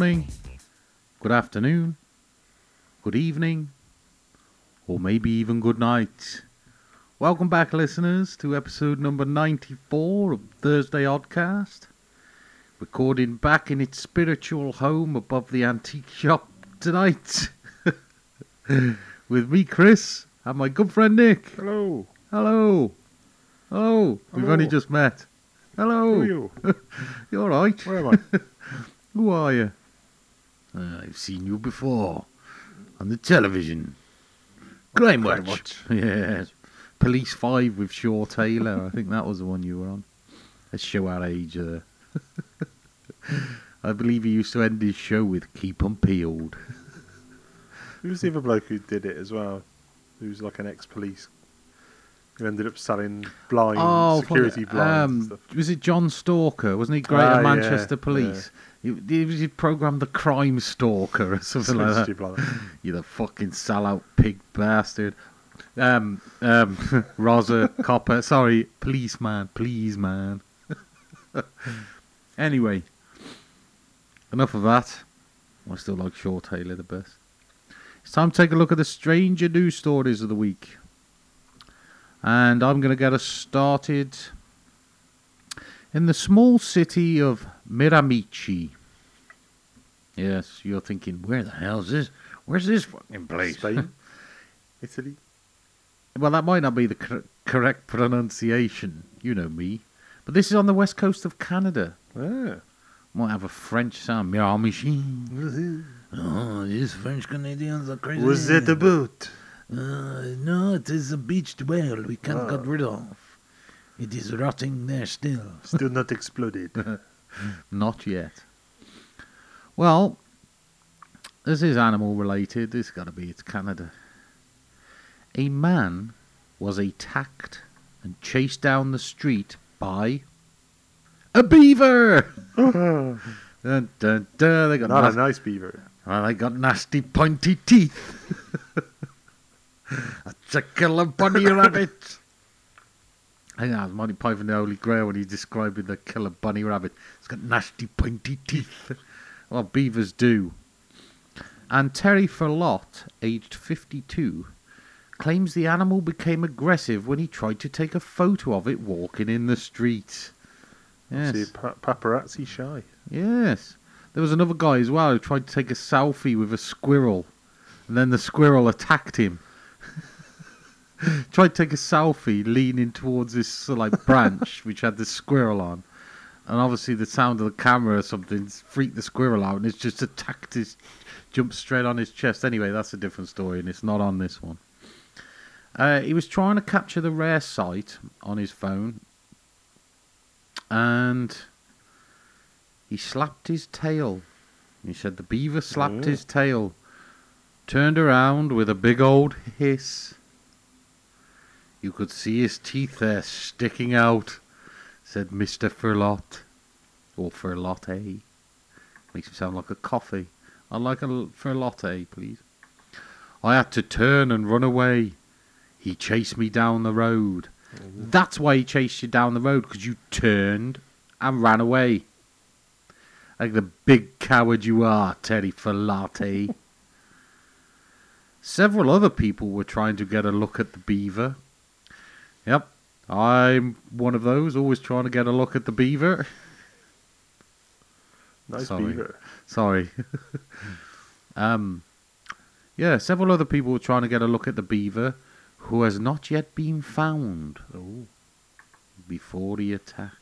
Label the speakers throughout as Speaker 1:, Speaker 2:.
Speaker 1: morning, good afternoon, good evening, or maybe even good night. Welcome back, listeners, to episode number 94 of Thursday Oddcast. Recording back in its spiritual home above the antique shop tonight. With me, Chris, and my good friend Nick.
Speaker 2: Hello.
Speaker 1: Hello. Hello. We've
Speaker 2: Hello.
Speaker 1: only just met. Hello.
Speaker 2: Who are you?
Speaker 1: You're all right?
Speaker 2: Where am I?
Speaker 1: Who are you? Uh, I've seen you before on the television. Crime Watch.
Speaker 2: Watch.
Speaker 1: Yes. Police 5 with Shaw Taylor. I think that was the one you were on. Let's show our age there. I believe he used to end his show with Keep 'em Peeled.
Speaker 2: Who was the other bloke who did it as well? Who's like an ex-police who ended up selling blind security
Speaker 1: fuck
Speaker 2: blinds
Speaker 1: Um, was it John Stalker? Wasn't he great
Speaker 2: Ah, yeah,
Speaker 1: Manchester Police? He, he was programmed the Crime Stalker or something like that.
Speaker 2: Like that.
Speaker 1: You the fucking sellout pig bastard. Um, um, Rosa Copper. Sorry, policeman. Please, man. anyway, enough of that. I still like Shaw Taylor the best. It's time to take a look at the stranger news stories of the week. And I'm going to get us started in the small city of Miramichi. Yes, you're thinking, where the hell is this? Where's this fucking place?
Speaker 2: Spain, Italy.
Speaker 1: Well, that might not be the cor- correct pronunciation. You know me. But this is on the west coast of Canada.
Speaker 2: Ah.
Speaker 1: Might have a French sound. Miramichi. Oh, these French Canadians are crazy.
Speaker 2: Was it a boot?
Speaker 1: Uh, no, it is a beached whale we can't
Speaker 2: Ah.
Speaker 1: get rid of. It is rotting there still.
Speaker 2: Still not exploded.
Speaker 1: Not yet. Well, this is animal related. This got to be it's Canada. A man was attacked and chased down the street by a beaver. dun, dun, dun. They got
Speaker 2: Not a nice beaver.
Speaker 1: well, they got nasty pointy teeth. That's a killer bunny rabbit. I think that was Monty Python the Holy Grail when he's describing the killer bunny rabbit. It's got nasty pointy teeth. well, beavers do. And Terry Ferlot, aged 52, claims the animal became aggressive when he tried to take a photo of it walking in the street. Yes.
Speaker 2: See, pa- paparazzi shy.
Speaker 1: Yes. There was another guy as well who tried to take a selfie with a squirrel, and then the squirrel attacked him. tried to take a selfie leaning towards this like branch which had the squirrel on, and obviously the sound of the camera or something freaked the squirrel out, and it's just attacked his, jumped straight on his chest. Anyway, that's a different story, and it's not on this one. Uh, he was trying to capture the rare sight on his phone, and he slapped his tail. He said the beaver slapped
Speaker 2: Oh.
Speaker 1: his tail, turned around with a big old hiss. You could see his teeth there sticking out, said Mr. Furlot. Or Furlotte. Makes him sound like a coffee. I'd like a Furlotte, please. I had to turn and run away. He chased me down the road. Mm-hmm. That's why he chased you down the road, because you turned and ran away. Like the big coward you are, Teddy Filate. Several other people were trying to get a look at the beaver. Yep, I'm one of those, always trying to get a look at the beaver.
Speaker 2: Nice
Speaker 1: Sorry.
Speaker 2: beaver.
Speaker 1: Sorry. um, yeah, several other people were trying to get a look at the beaver, who has not yet been found
Speaker 2: Oh.
Speaker 1: before he attacked.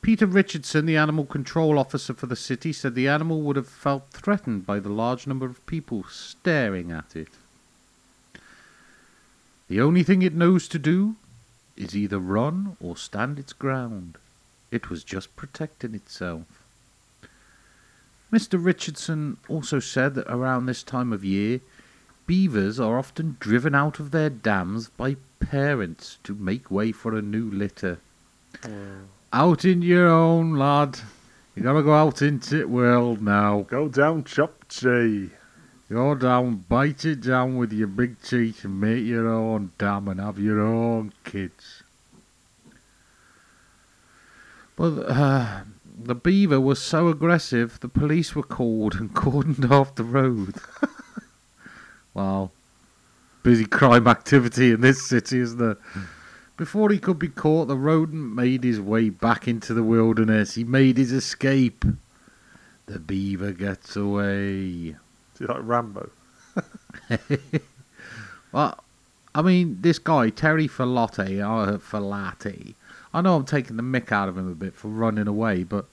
Speaker 1: Peter Richardson, the animal control officer for the city, said the animal would have felt threatened by the large number of people staring at it. The only thing it knows to do is either run or stand its ground. It was just protecting itself. Mr. Richardson also said that around this time of year, beavers are often driven out of their dams by parents to make way for a new litter.
Speaker 2: Oh.
Speaker 1: Out in your own, lad. You gotta go out into the world now.
Speaker 2: Go down, chop tree.
Speaker 1: Go down, bite it down with your big teeth and make your own dam and have your own kids. But uh, The beaver was so aggressive, the police were called and cordoned off the road. wow. Busy crime activity in this city, isn't there? Before he could be caught, the rodent made his way back into the wilderness. He made his escape. The beaver gets away.
Speaker 2: Like Rambo?
Speaker 1: Well, I mean, this guy, Terry Fallotti, uh, Falati, I know I'm taking the mick out of him a bit for running away, but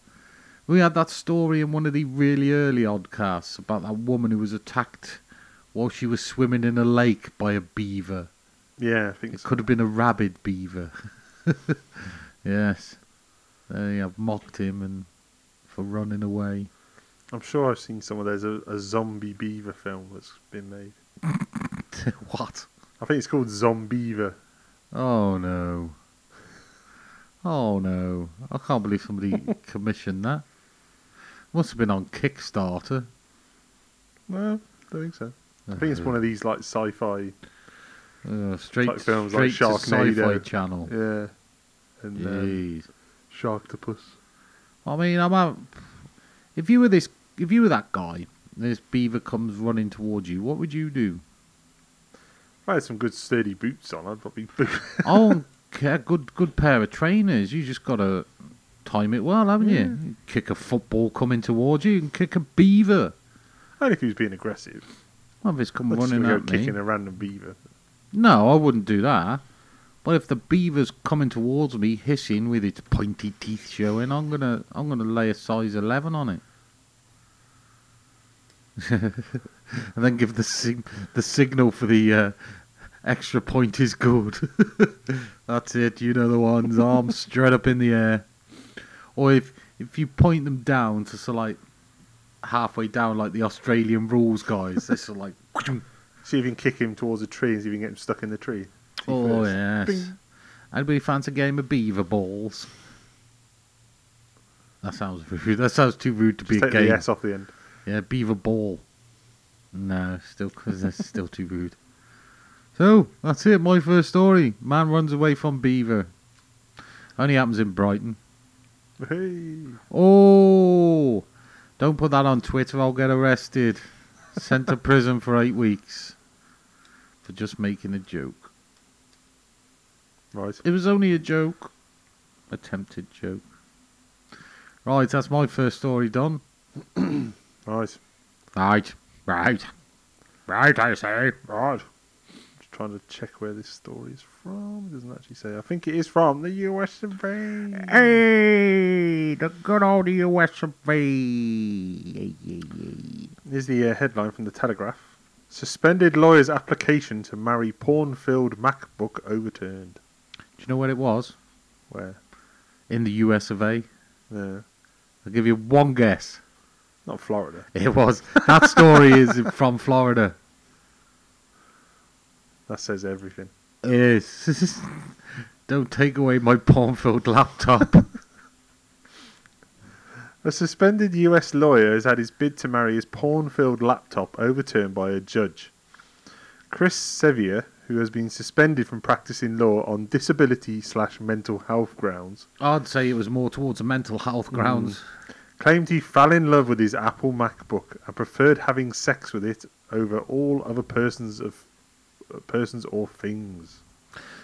Speaker 1: we had that story in one of the really early oddcasts about that woman who was attacked while she was swimming in a lake by a beaver.
Speaker 2: Yeah, I think
Speaker 1: It
Speaker 2: so.
Speaker 1: could have been a rabid beaver. yes. They have mocked him and for running away.
Speaker 2: I'm sure I've seen somewhere there's a, a zombie beaver film that's been made.
Speaker 1: what?
Speaker 2: I think it's called Zombeaver.
Speaker 1: Oh no. Oh no. I can't believe somebody commissioned that. Must have been on Kickstarter.
Speaker 2: No, I don't think so. I think it's one of these like sci-fi.
Speaker 1: Uh, straight
Speaker 2: like films like
Speaker 1: straight to
Speaker 2: Sharknado.
Speaker 1: sci-fi channel.
Speaker 2: Yeah, and um,
Speaker 1: Jeez.
Speaker 2: Sharktopus.
Speaker 1: I mean, I'm out. If you were this, if you were that guy, this beaver comes running towards you, what would you do?
Speaker 2: If I had some good sturdy boots on, I'd probably boot.
Speaker 1: oh, okay, good, good pair of trainers. You just gotta time it well, haven't
Speaker 2: Yeah.
Speaker 1: you? you? Kick a football coming towards you, and kick a beaver.
Speaker 2: Only if he was being aggressive.
Speaker 1: Well, if it's come
Speaker 2: just
Speaker 1: running at
Speaker 2: go
Speaker 1: me,
Speaker 2: kicking a random beaver.
Speaker 1: no, I wouldn't do that. But if the beaver's coming towards me, hissing with its pointy teeth showing, I'm gonna, I'm gonna lay a size eleven on it, and then give the sig- the signal for the uh, extra point is good. That's it. You know the ones, arms straight up in the air. Or if if you point them down to so like halfway down, like the Australian rules guys, they're sort of like.
Speaker 2: See if you can kick him towards a tree and see if you can get him stuck in the tree. See
Speaker 1: Oh
Speaker 2: first.
Speaker 1: yes.
Speaker 2: Bing.
Speaker 1: Anybody fancy a game of beaver balls? That sounds rude. That sounds too rude to
Speaker 2: Just
Speaker 1: be a game.
Speaker 2: the S off the end.
Speaker 1: Yeah, beaver ball. No, still because that's still too rude. So that's it. My first story. Man runs away from beaver. Only happens in Brighton.
Speaker 2: Hey.
Speaker 1: Oh, don't put that on Twitter. I'll get arrested. Sent to prison for eight weeks for just making a joke.
Speaker 2: Right.
Speaker 1: It was only a joke. Attempted joke. Right, that's my first story done.
Speaker 2: Right.
Speaker 1: Right, right. Right, I say.
Speaker 2: Right. Just trying to check where this story is from. It doesn't actually say. I think it is from the US of A.
Speaker 1: Hey, the good old US of A.
Speaker 2: Here's the uh, headline from the Telegraph. Suspended lawyer's application to marry porn-filled MacBook overturned.
Speaker 1: Do you know where it was?
Speaker 2: Where?
Speaker 1: In the US of A.
Speaker 2: Yeah.
Speaker 1: I'll give you one guess.
Speaker 2: Not Florida.
Speaker 1: It was. That story is from Florida.
Speaker 2: That says everything.
Speaker 1: Yes. Don't take away my porn-filled laptop.
Speaker 2: A suspended US lawyer has had his bid to marry his porn-filled laptop overturned by a judge. Chris Sevier, who has been suspended from practicing law on disability slash mental health grounds,
Speaker 1: I'd say it was more towards a mental health mm. grounds.
Speaker 2: Claimed he fell in love with his Apple MacBook and preferred having sex with it over all other persons of persons or things.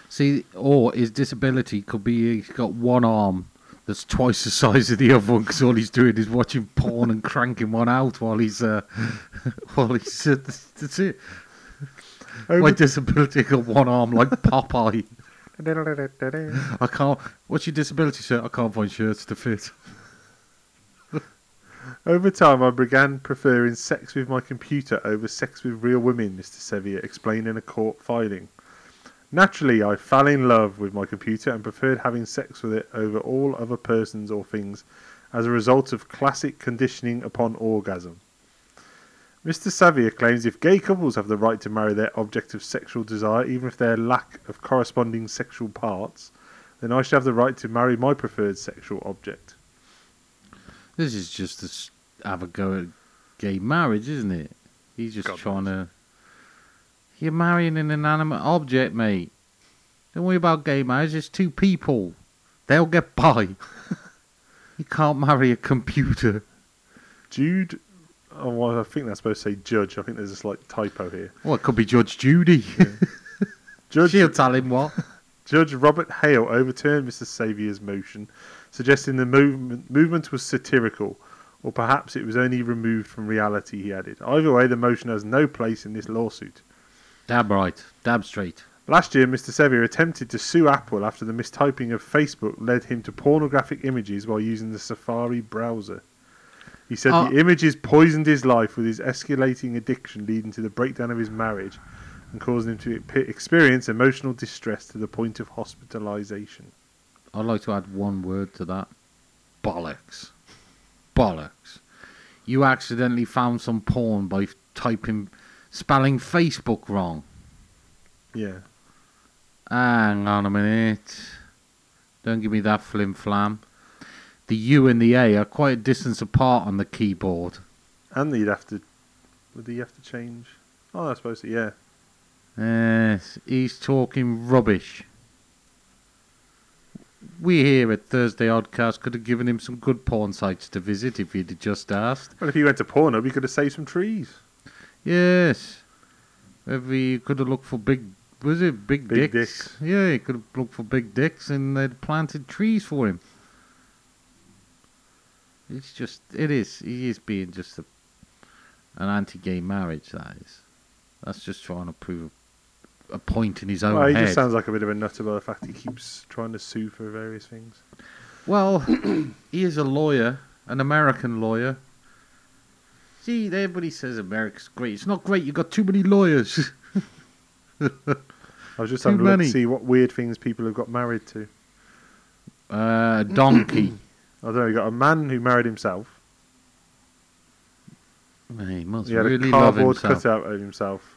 Speaker 1: See, or his disability could be he's got one arm that's twice the size of the other one because all he's doing is watching porn and cranking one out while he's uh, while he's uh, that's, it. My disability got one arm like Popeye. I can't. What's your disability, sir? I can't find shirts to fit.
Speaker 2: Over time, I began preferring sex with my computer over sex with real women, Mr. Sevier explained in a court filing. Naturally, I fell in love with my computer and preferred having sex with it over all other persons or things as a result of classic conditioning upon orgasm. Mr. Sevier claims if gay couples have the right to marry their object of sexual desire, even if their lack of corresponding sexual parts, then I should have the right to marry my preferred sexual object.
Speaker 1: This is just to have a go at gay marriage, isn't it? He's just
Speaker 2: God
Speaker 1: trying to. You're marrying an inanimate object, mate. Don't worry about gay marriage. It's two people. They'll get by. You can't marry a computer.
Speaker 2: Jude. Oh, well, I think that's supposed to say judge. I think there's a slight typo here.
Speaker 1: Well, it could be Judge Judy.
Speaker 2: Judge
Speaker 1: She'll tell him what.
Speaker 2: Judge Robert Hale overturned Mr. Sevier's motion, suggesting the movement, movement was satirical, or perhaps it was only removed from reality, he added. Either way, the motion has no place in this lawsuit.
Speaker 1: Damn right. Damn straight.
Speaker 2: Last year, Mr. Sevier attempted to sue Apple after the mistyping of Facebook led him to pornographic images while using the Safari browser. He said
Speaker 1: Oh.
Speaker 2: the images poisoned his life with his escalating addiction, leading to the breakdown of his marriage and causing him to experience emotional distress to the point of hospitalization.
Speaker 1: I'd like to add one word to that. Bollocks. Bollocks. You accidentally found some porn by typing, spelling Facebook wrong.
Speaker 2: Yeah.
Speaker 1: Hang on a minute. Don't give me that flim flam. The U and the A are quite a distance apart on the keyboard.
Speaker 2: And you'd have to. Would he have to change? Oh, I suppose yeah.
Speaker 1: Yes, he's talking rubbish. We here at Thursday Oddcast could have given him some good porn sites to visit if he'd just asked.
Speaker 2: Well, if he went to Pornhub, he could have saved some trees.
Speaker 1: Yes. If he could have looked for big, was it big,
Speaker 2: Big
Speaker 1: dicks?
Speaker 2: dicks.
Speaker 1: Yeah, he could have looked for big dicks and they'd planted trees for him. It's just, it is. He is being just a, an anti-gay marriage. That is. That's just trying to prove a, a point in his own
Speaker 2: Well, he
Speaker 1: head.
Speaker 2: just sounds like a bit of a nut about the fact he keeps trying to sue for various things.
Speaker 1: Well, he is a lawyer, an American lawyer. See, everybody says America's great. It's not great. You've got too many lawyers.
Speaker 2: I was just
Speaker 1: Too
Speaker 2: having a look to see what weird things people have got married to.
Speaker 1: Uh, donkey.
Speaker 2: I don't know. You got a man who married himself.
Speaker 1: he must
Speaker 2: He had
Speaker 1: really
Speaker 2: a
Speaker 1: love
Speaker 2: cardboard
Speaker 1: himself.
Speaker 2: cutout of himself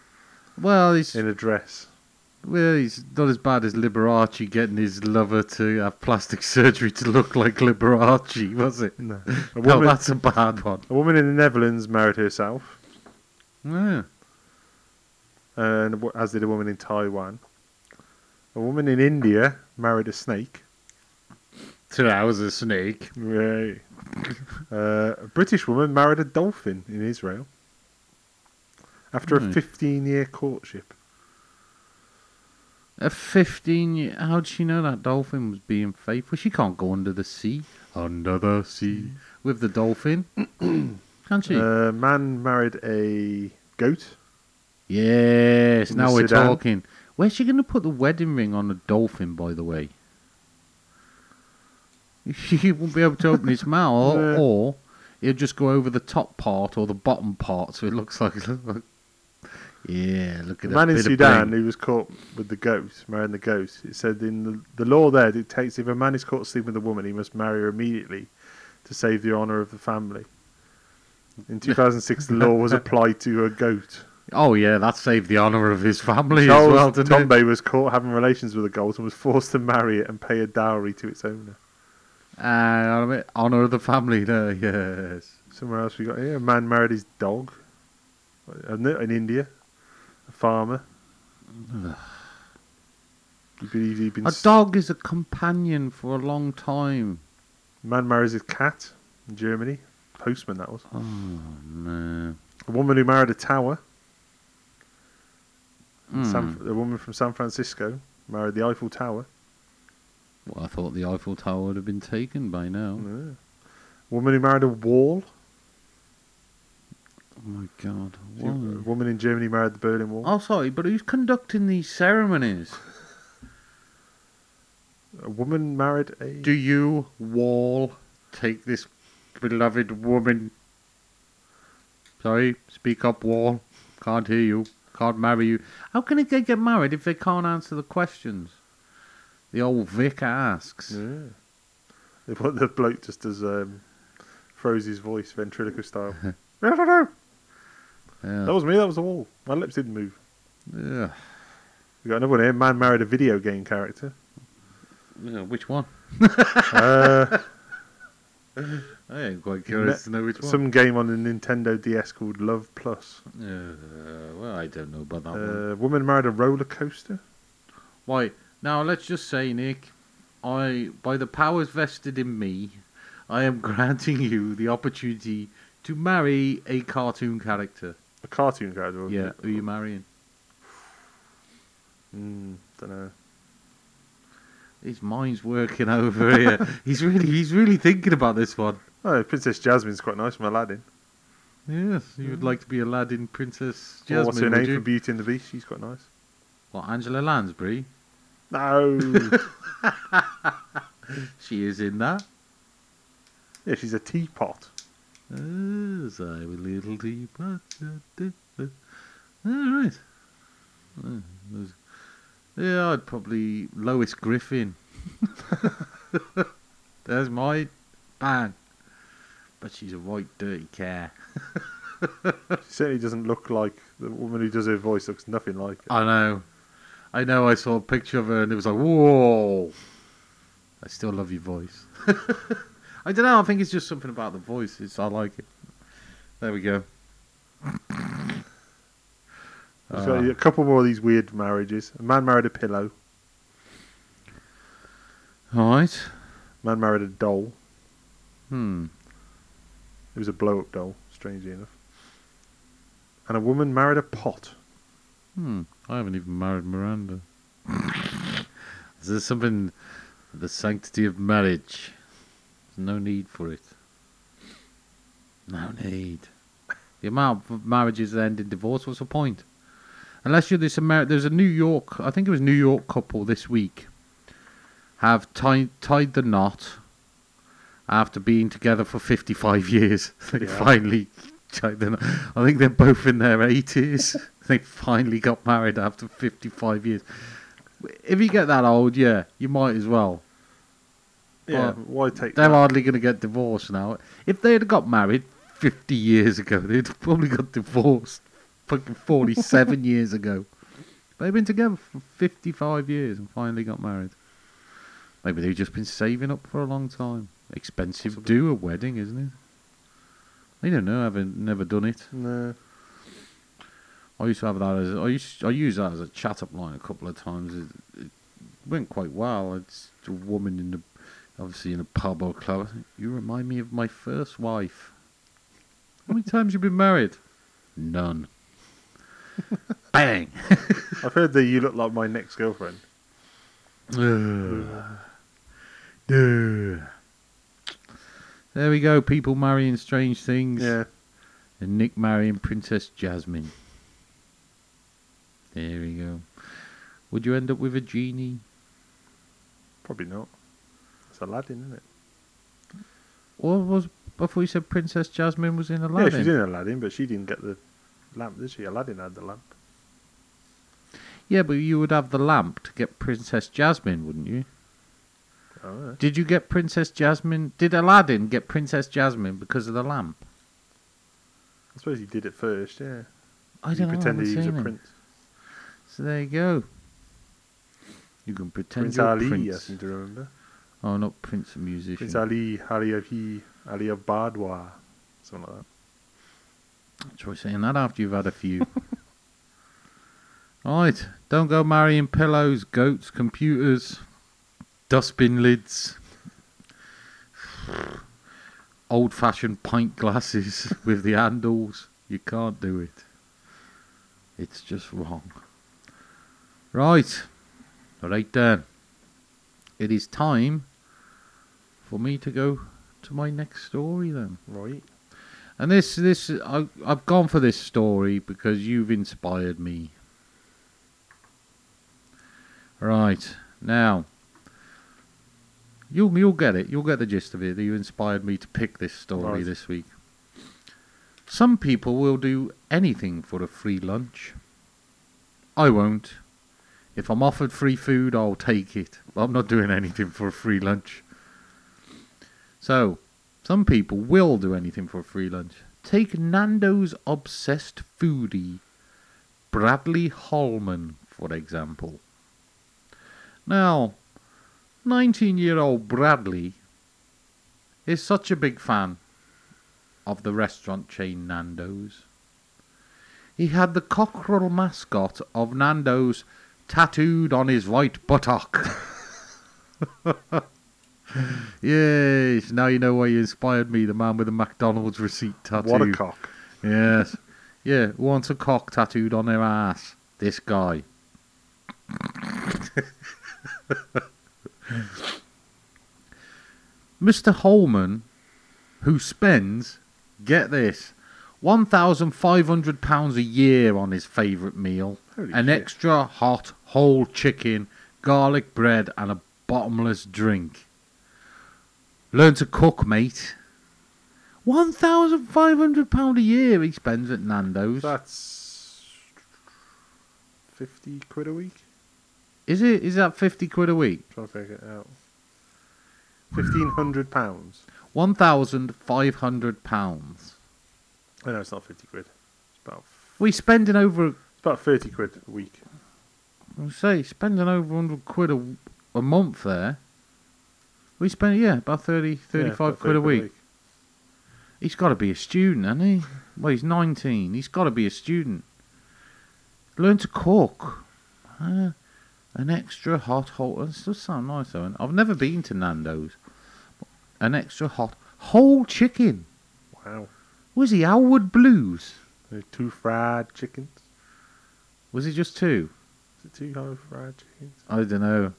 Speaker 1: Well, he's
Speaker 2: in a dress.
Speaker 1: well, he's not as bad as Liberace getting his lover to have plastic surgery to look like Liberace, was it?
Speaker 2: No. A
Speaker 1: No,
Speaker 2: woman,
Speaker 1: that's a bad one.
Speaker 2: a woman in the Netherlands married herself,
Speaker 1: Yeah.
Speaker 2: and as did a woman in Taiwan. A woman in India married a snake.
Speaker 1: So that was a snake.
Speaker 2: Right. uh, a British woman married a dolphin in Israel after
Speaker 1: Hmm.
Speaker 2: a 15 year courtship.
Speaker 1: A 15 year. How'd she know that dolphin was being faithful? She can't go under the sea. Under the sea. With the dolphin. can't she?
Speaker 2: A man married a goat.
Speaker 1: yes,
Speaker 2: in
Speaker 1: now
Speaker 2: the
Speaker 1: we're
Speaker 2: Sudan.
Speaker 1: talking. Where's she going to put the wedding ring on a dolphin, by the way? He won't be able to open his mouth,
Speaker 2: Yeah.
Speaker 1: or he'll just go over the top part or the bottom part, so it looks like. yeah, look
Speaker 2: The
Speaker 1: at that.
Speaker 2: man in Sudan who was caught with the goat, marrying the goat. It said in the, the law there dictates if a man is caught sleeping with a woman, he must marry her immediately to save the honour of the family. In 2006, the law was applied to a goat.
Speaker 1: Oh, yeah, that saved the honour of his family
Speaker 2: Charles
Speaker 1: as well, didn't it?
Speaker 2: Tombe was caught having relations with a goat and was forced to marry it and pay a dowry to its owner.
Speaker 1: Uh, honour of the family there, yes.
Speaker 2: Somewhere else we got here, a man married his dog uh, in India, farmer. He believes he'd been
Speaker 1: A dog is a companion for a long time.
Speaker 2: Man marries his cat in Germany. Postman, that was.
Speaker 1: Oh, no.
Speaker 2: A woman who married a tower.
Speaker 1: Hmm.
Speaker 2: San, a woman from San Francisco married the Eiffel Tower.
Speaker 1: Well, I thought the Eiffel Tower would have been taken by now.
Speaker 2: Yeah. woman who married a wall.
Speaker 1: Oh my god.
Speaker 2: A woman in Germany married the Berlin Wall.
Speaker 1: Oh, sorry, but who's conducting these ceremonies?
Speaker 2: A woman married a.
Speaker 1: Do you, Wall, take this beloved woman? Sorry, speak up, Wall. Can't hear you. Can't marry you. How can they get married if they can't answer the questions? The old vicar asks.
Speaker 2: Yeah. They put the bloke just as um, froze his voice ventriloquist style. I don't know.
Speaker 1: Yeah.
Speaker 2: That was me. That was the wall. My lips didn't move.
Speaker 1: Yeah.
Speaker 2: We got another one here. Man married a video game character.
Speaker 1: Which one?
Speaker 2: Uh,
Speaker 1: I am quite curious to know which one.
Speaker 2: some game on the Nintendo DS called Love Plus.
Speaker 1: Uh, well, I don't know about that one.
Speaker 2: Uh, woman married a roller coaster.
Speaker 1: Why? Now let's just say, Nick, I by the powers vested in me, I am granting you the opportunity to marry a cartoon character.
Speaker 2: A cartoon character.
Speaker 1: Yeah, who are you marrying?
Speaker 2: Mm, don't know.
Speaker 1: His mind's working over here. he's really, he's really thinking about this one.
Speaker 2: Oh, Princess Jasmine's quite nice from Aladdin.
Speaker 1: Yes, you would like to be Aladdin Princess
Speaker 2: Or
Speaker 1: Jasmine,
Speaker 2: what's her
Speaker 1: would
Speaker 2: name
Speaker 1: you?
Speaker 2: from Beauty and the Beast? She's quite nice.
Speaker 1: What, Angela Lansbury?
Speaker 2: No.
Speaker 1: She is in that.
Speaker 2: yeah, she's a teapot.
Speaker 1: As I was little teapot. All right. Yeah, I'd probably Lois Griffin. There's my bang. But she's a right dirty car.
Speaker 2: She certainly doesn't look like the woman who does her voice. Looks nothing like it.
Speaker 1: I know. I know. I saw a picture of her and it was like, whoa. I still love your voice. I don't know. I think it's just something about the voice. It's, I like it. There we go.
Speaker 2: Got a couple more of these weird marriages. A man married a pillow.
Speaker 1: all right.
Speaker 2: man married a doll.
Speaker 1: Hmm.
Speaker 2: It was a blow-up doll, strangely enough. And a woman married a pot.
Speaker 1: Hmm. I haven't even married Miranda. Is there something, the sanctity of marriage? No need for it. No need. The amount of marriages that end in divorce, what's the point? Unless you're this Amer- there's a New York, I think it was New York couple this week, have tied tied the knot after being together for 55 years. They
Speaker 2: Yeah.
Speaker 1: finally tied the knot. I think they're both in their 80s. they finally got married after 55 years. If you get that old, yeah, you might as well.
Speaker 2: Yeah,
Speaker 1: Well,
Speaker 2: why take
Speaker 1: They're
Speaker 2: that?
Speaker 1: hardly going to get divorced now. If they had got married 50 years ago, they'd probably got divorced fucking 47 years ago. They've been together for 55 years and finally got married. Maybe they've just been saving up for a long time. Expensive
Speaker 2: Possibly.
Speaker 1: do a wedding, isn't it? I don't know. I've never done it.
Speaker 2: No.
Speaker 1: I used to have that as I used I used that as a chat up line a couple of times. It, it went quite well. It's a woman in the obviously in a pub or club. You remind me of my first wife. How many times you been married? None. Bang.
Speaker 2: I've heard that you look like my next girlfriend.
Speaker 1: there we go. People marrying strange things.
Speaker 2: Yeah.
Speaker 1: And Nick marrying Princess Jasmine. There we go. Would you end up with a genie?
Speaker 2: Probably not. Aladdin, isn't it?
Speaker 1: Or was before you said Princess Jasmine was in Aladdin?
Speaker 2: Yeah, she's in Aladdin, but she didn't get the lamp, did she? Aladdin had the lamp.
Speaker 1: Yeah, but you would have the lamp to get Princess Jasmine, wouldn't you?
Speaker 2: Oh, yeah.
Speaker 1: Did you get Princess Jasmine? Did Aladdin get Princess Jasmine because of the lamp?
Speaker 2: I suppose he did it first, yeah.
Speaker 1: I
Speaker 2: he
Speaker 1: don't. I
Speaker 2: pretended he was a prince.
Speaker 1: So there you go. You can pretend
Speaker 2: Prince Ali, I
Speaker 1: Prince.
Speaker 2: seem to remember.
Speaker 1: Oh, not Prince, a musician.
Speaker 2: Prince Ali, Ali of He, Ali of Badwa. Something like that.
Speaker 1: Try saying that after you've had a few. All right, don't go marrying pillows, goats, computers, dustbin lids, old-fashioned pint glasses with the handles. You can't do it. It's just wrong. Right, right then. It is time for me to go to my next story then.
Speaker 2: Right.
Speaker 1: And this, this, I, I've gone for this story because you've inspired me. Right now, you'll you'll get it. You'll get the gist of it. That you inspired me to pick this story
Speaker 2: Right.
Speaker 1: this week. Some people will do anything for a free lunch. I won't. If I'm offered free food, I'll take it. I'm not doing anything for a free lunch. So, some people will do anything for a free lunch. Take Nando's obsessed foodie, Bradley Holman, for example. Now, 19 year old Bradley is such a big fan of the restaurant chain Nando's. He had the cockerel mascot of Nando's tattooed on his right buttock. Yes, now you know why you inspired me, the man with the McDonald's receipt tattoo.
Speaker 2: What a cock.
Speaker 1: Yes. Yeah, who wants a cock tattooed on their ass? This guy. Mr. Holman, who spends, get this, £1,500 a year on his favourite meal,
Speaker 2: Holy
Speaker 1: an
Speaker 2: shit.
Speaker 1: extra hot whole chicken, garlic bread, and a bottomless drink. Learn to cook, mate. £1,500 a year he spends at Nando's.
Speaker 2: That's 50 quid a week?
Speaker 1: Is it? Is that 50 quid a week?
Speaker 2: trying to figure it out. £1,500 pounds.
Speaker 1: £1,500.
Speaker 2: I know it's not 50 quid. It's about,
Speaker 1: We spending over,
Speaker 2: it's about 30 quid a week.
Speaker 1: I say, spending over 100 quid a, a month there. We spend, yeah, about 30, 35
Speaker 2: Yeah, about
Speaker 1: quid
Speaker 2: 30
Speaker 1: a week. He's got to be a student, hasn't he? Well, he's 19. He's got to be a student. Learn to cook. Uh, an extra hot whole. It does sound nice, though. I've never been to Nando's. An extra hot whole chicken.
Speaker 2: Wow.
Speaker 1: Was he Howard Blues?
Speaker 2: Two fried chickens.
Speaker 1: Was it just two?
Speaker 2: Is it two whole fried chickens?
Speaker 1: I don't know.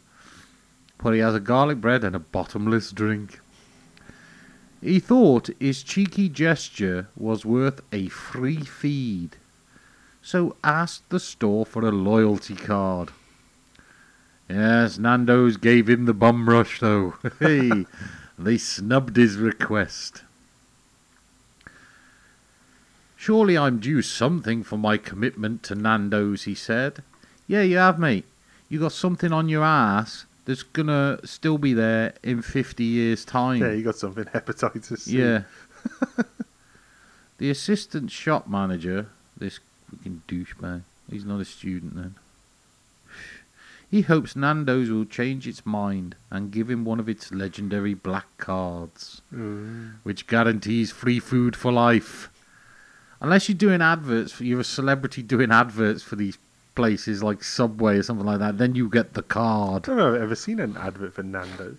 Speaker 1: But he has a garlic bread and a bottomless drink. He thought his cheeky gesture was worth a free feed, so asked the store for a loyalty card. Yes, Nando's gave him the bum rush though. hey, they snubbed his request. Surely I'm due something for my commitment to Nando's, he said. Yeah, you have, mate. You got something on your ass that's gonna still be there in 50 years' time.
Speaker 2: Yeah, you got something. Hepatitis C.
Speaker 1: Yeah. the assistant shop manager, this fucking douchebag, he's not a student then. He hopes Nando's will change its mind and give him one of its legendary black cards,
Speaker 2: Mm.
Speaker 1: which guarantees free food for life. Unless you're doing adverts, for, you're a celebrity doing adverts for these places like Subway or something like that, then you get the card.
Speaker 2: I don't know if I've ever seen an advert for Nando's.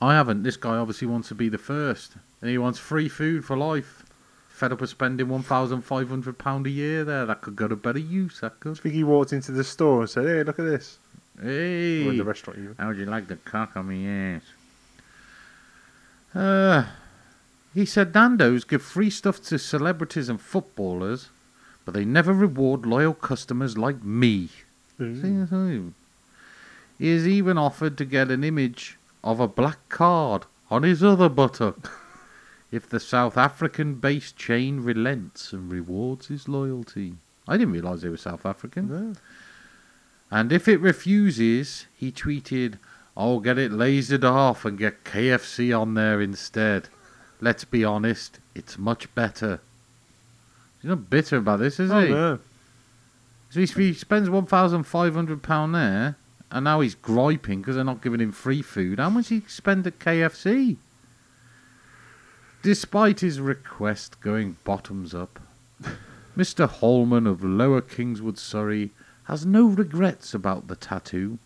Speaker 1: I haven't. This guy obviously wants to be the first, and he wants free food for life. Fed up of spending one thousand five hundred pound a year there. That could go to better use. That
Speaker 2: I think he walked into the store and said, "Hey, look at this." Or in
Speaker 1: Hey,
Speaker 2: the restaurant, even.
Speaker 1: how would you like the cock on me ass? Uh, he said Nando's give free stuff to celebrities and footballers, but they never reward loyal customers like me.
Speaker 2: Mm.
Speaker 1: See, that's how you- He has even offered to get an image of a black card on his other buttock if the South African based chain relents and rewards his loyalty. I didn't realise they were South African.
Speaker 2: No.
Speaker 1: And if it refuses, he tweeted, I'll get it lasered off and get KFC on there instead. Let's be honest, it's much better. He's not bitter about this, is
Speaker 2: Oh,
Speaker 1: he?
Speaker 2: no.
Speaker 1: So he, he spends one thousand five hundred pound there, and now he's griping because they're not giving him free food. How much he spend at KFC? Despite his request going bottoms up, Mr. Holman of Lower Kingswood, Surrey, has no regrets about the tattoo.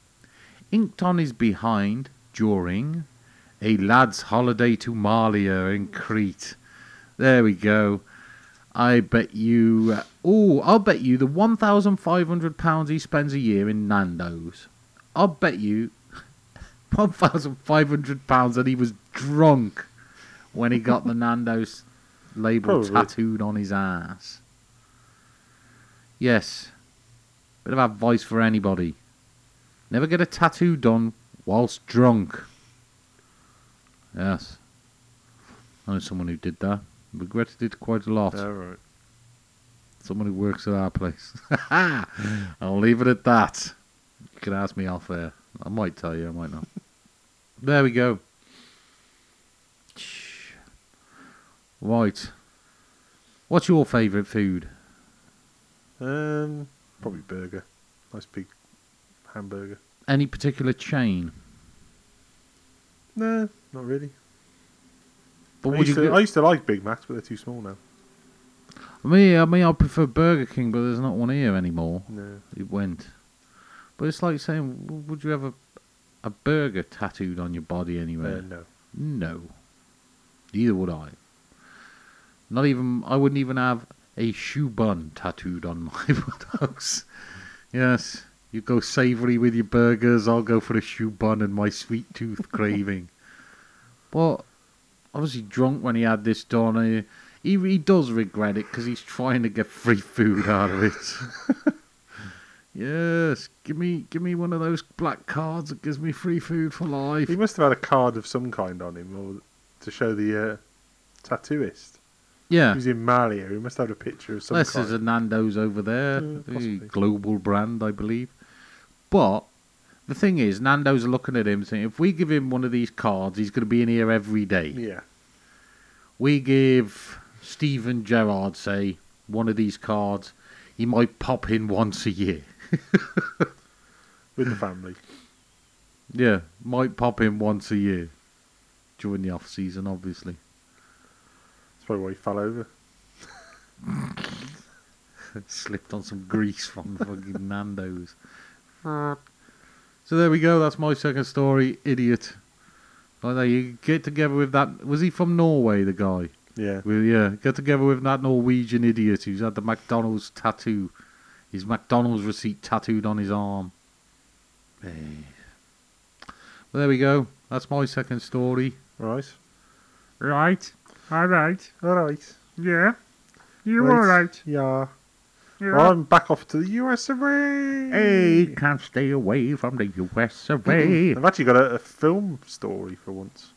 Speaker 1: Inked on his behind during a lad's holiday to Malia in Crete. There we go. I bet you. Oh, I'll bet you the one thousand five hundred pounds he spends a year in Nando's. I'll bet you one thousand five hundred pounds that he was drunk when he got the Nando's label
Speaker 2: Probably.
Speaker 1: tattooed on his ass. Yes, bit of advice for anybody: never get a tattoo done whilst drunk. Yes, I know someone who did that. Regretted it quite a lot.
Speaker 2: All right.
Speaker 1: Someone who works at our place. I'll leave it at that. You can ask me off there. I might tell you, I might not. there we go. Right. What's your favourite food?
Speaker 2: Um, probably burger. Nice big hamburger.
Speaker 1: Any particular chain?
Speaker 2: No, not really.
Speaker 1: But
Speaker 2: I
Speaker 1: would
Speaker 2: used,
Speaker 1: you?
Speaker 2: to,
Speaker 1: go-
Speaker 2: I used to like Big Macs, but they're too small now.
Speaker 1: me, I mean, I prefer Burger King, but there's not one here anymore.
Speaker 2: No.
Speaker 1: It went. But it's like saying, w- would you have a a burger tattooed on your body anywhere?
Speaker 2: Uh, no.
Speaker 1: No. Neither would I. Not even. I wouldn't even have a shoe bun tattooed on my buttocks. Yes, you go savoury with your burgers. I'll go for a shoe bun and my sweet tooth craving. But obviously drunk when he had this done. uh, He he does regret it because he's trying to get free food out of it. yes, give me give me one of those black cards that gives me free food for life.
Speaker 2: He must have had a card of some kind on him, or to show the uh, tattooist.
Speaker 1: Yeah.
Speaker 2: He was in Mali. He must have had a picture of some
Speaker 1: Unless
Speaker 2: kind.
Speaker 1: there's a Nando's over there,
Speaker 2: Yeah,
Speaker 1: the global brand, I believe. But the thing is, Nando's looking at him saying, if we give him one of these cards, he's going to be in here every day.
Speaker 2: Yeah.
Speaker 1: We give Steven Gerrard, say, one of these cards, he might pop in once a year.
Speaker 2: With the family.
Speaker 1: Yeah, might pop in once a year during the off season, obviously.
Speaker 2: That's probably why he fell over.
Speaker 1: Slipped on some grease from fucking Nando's. So there we go. That's my second story. Idiot. Like that, you get together with that. Was he from Norway? The guy.
Speaker 2: Yeah.
Speaker 1: Well, yeah. Get together with that Norwegian idiot who's had the McDonald's tattoo, his McDonald's receipt tattooed on his arm. Hey. Well, there we go. That's my second story.
Speaker 2: Right.
Speaker 1: Right. All right.
Speaker 2: All right.
Speaker 1: Yeah. You
Speaker 2: Right.
Speaker 1: all right?
Speaker 2: Yeah. Well, I'm back off to the US of A.
Speaker 1: Hey, can't stay away from the US of A.
Speaker 2: I've actually got a, a film story for once.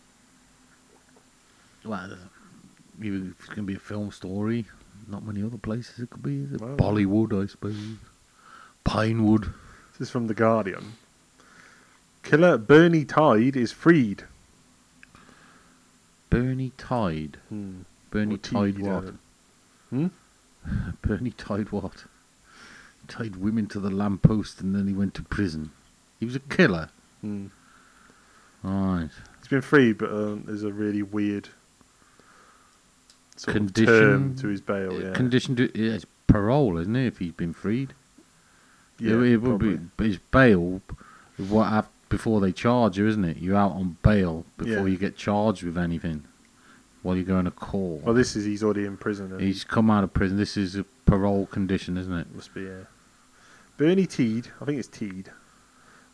Speaker 1: well, if it's going to be a film story, not many other places it could be. Is it?
Speaker 2: Well.
Speaker 1: Bollywood, I suppose. Pinewood.
Speaker 2: This is from The Guardian. Killer Bernie Tide is freed.
Speaker 1: Bernie Tide.
Speaker 2: Hmm.
Speaker 1: Bernie Tide what?
Speaker 2: Hmm?
Speaker 1: Bernie tied what? Tied women to the lamppost and then he went to prison. He was a killer.
Speaker 2: Hmm.
Speaker 1: Right.
Speaker 2: He's been freed, but um, there's a really weird sort of
Speaker 1: Condition-
Speaker 2: term to his bail.
Speaker 1: Uh,
Speaker 2: Yeah,
Speaker 1: Condition to yeah, it's parole, isn't it? If he's been freed,
Speaker 2: yeah,
Speaker 1: it, it would be. But it's bail. What before they charge you, isn't it? You're out on bail before
Speaker 2: Yeah.
Speaker 1: you get charged with anything. While you're going to court.
Speaker 2: Well, this is he's already in prison.
Speaker 1: He's come out of prison. This is a parole condition, isn't it?
Speaker 2: must be yeah. Bernie Teed, I think it's Teed,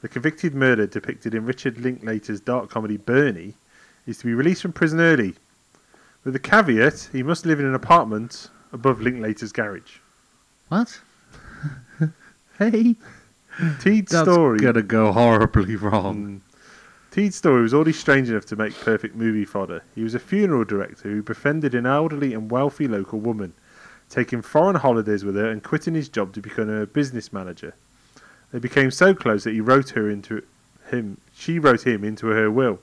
Speaker 2: the convicted murderer depicted in Richard Linklater's dark comedy Bernie, is to be released from prison early, with the caveat he must live in an apartment above Linklater's garage.
Speaker 1: What? hey,
Speaker 2: Teed's
Speaker 1: that's
Speaker 2: story.
Speaker 1: gonna go horribly wrong.
Speaker 2: Hmm. Teed's story was already strange enough to make perfect movie fodder. He was a funeral director who befriended an elderly and wealthy local woman, taking foreign holidays with her and quitting his job to become a business manager. They became so close that he wrote her into him. She wrote him into her will.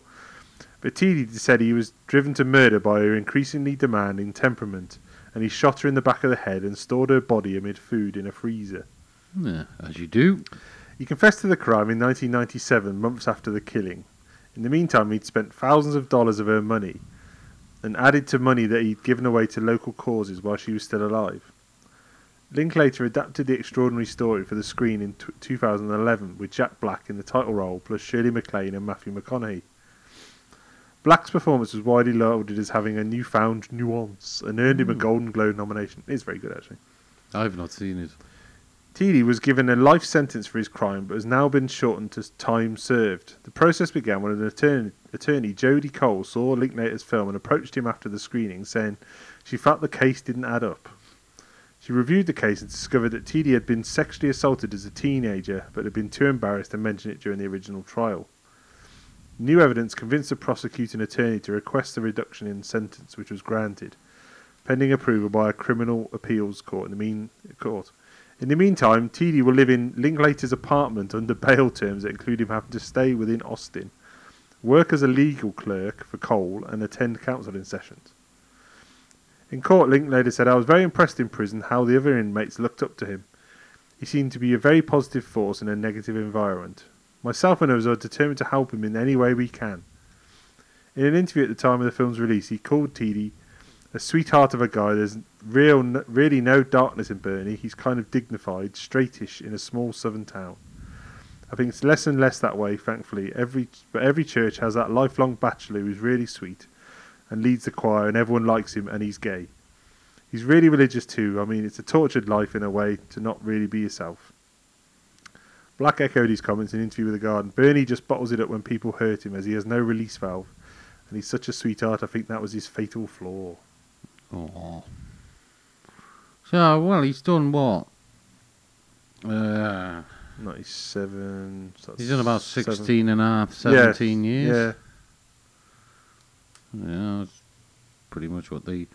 Speaker 2: But Tiede said he was driven to murder by her increasingly demanding temperament, and he shot her in the back of the head and stored her body amid food in a freezer.
Speaker 1: Yeah, as you do.
Speaker 2: He confessed to the crime in 1997, months after the killing. In the meantime, he'd spent thousands of dollars of her money and added to money that he'd given away to local causes while she was still alive. Linklater adapted the extraordinary story for the screen in t- 2011 with Jack Black in the title role, plus Shirley MacLaine and Matthew McConaughey. Black's performance was widely lauded as having a newfound nuance and earned him a
Speaker 1: Mm.
Speaker 2: Golden Globe nomination. It's very good, actually.
Speaker 1: I've not seen it.
Speaker 2: Tiede was given a life sentence for his crime, but has now been shortened to time served. The process began when an attorney, attorney Cole, saw Linklater's film and approached him after the screening, saying she felt the case didn't add up. She reviewed the case and discovered that Tiede had been sexually assaulted as a teenager, but had been too embarrassed to mention it during the original trial. New evidence convinced the prosecuting attorney to request the reduction in sentence, which was granted, pending approval by a criminal appeals court. In the mean court. In the meantime, Tiede will live in Linklater's apartment under bail terms that include him having to stay within Austin, work as a legal clerk for Cole, and attend counselling sessions. In court, Linklater said, I was very impressed in prison how the other inmates looked up to him. He seemed to be a very positive force in a negative environment. Myself and others are determined to help him in any way we can. In an interview at the time of the film's release, he called Tiede a sweetheart of a guy. There's real, really no darkness in Bernie. He's kind of dignified, straightish in a small southern town. I think it's less and less that way, thankfully. Every but every church has that lifelong bachelor who's really sweet and leads the choir, and everyone likes him, and he's gay. He's really religious too. I mean, it's a tortured life in a way to not really be yourself. Black echoed his comments in an interview with The Guardian. Bernie just bottles it up when people hurt him, as he has no release valve, and he's such a sweetheart. I think that was his fatal flaw.
Speaker 1: Oh. So, well, he's done what? Uh,
Speaker 2: Ninety-seven. so
Speaker 1: he's done about
Speaker 2: seven-
Speaker 1: 16 and a half,
Speaker 2: Yeah,
Speaker 1: 17 years.
Speaker 2: Yeah,
Speaker 1: Yeah, that's pretty much what they.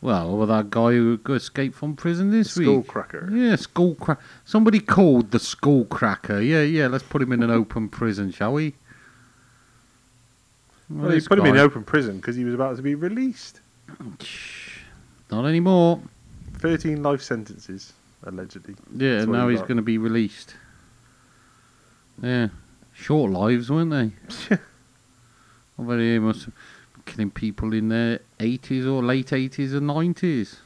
Speaker 1: Well, well, that guy who escaped from prison this
Speaker 2: skull
Speaker 1: week.
Speaker 2: cracker.
Speaker 1: Yeah, skull crack. Somebody called the skull cracker. Yeah, yeah. Let's put him in an open prison, shall we?
Speaker 2: Well, he
Speaker 1: this
Speaker 2: put him in
Speaker 1: guy-
Speaker 2: open prison because he was about to be released.
Speaker 1: Not anymore.
Speaker 2: Thirteen life sentences, allegedly.
Speaker 1: Yeah,
Speaker 2: That's
Speaker 1: now he's going to be released. Yeah, short lives, weren't they? I bet he must have been killing people in their 80s or late 80s or 90s.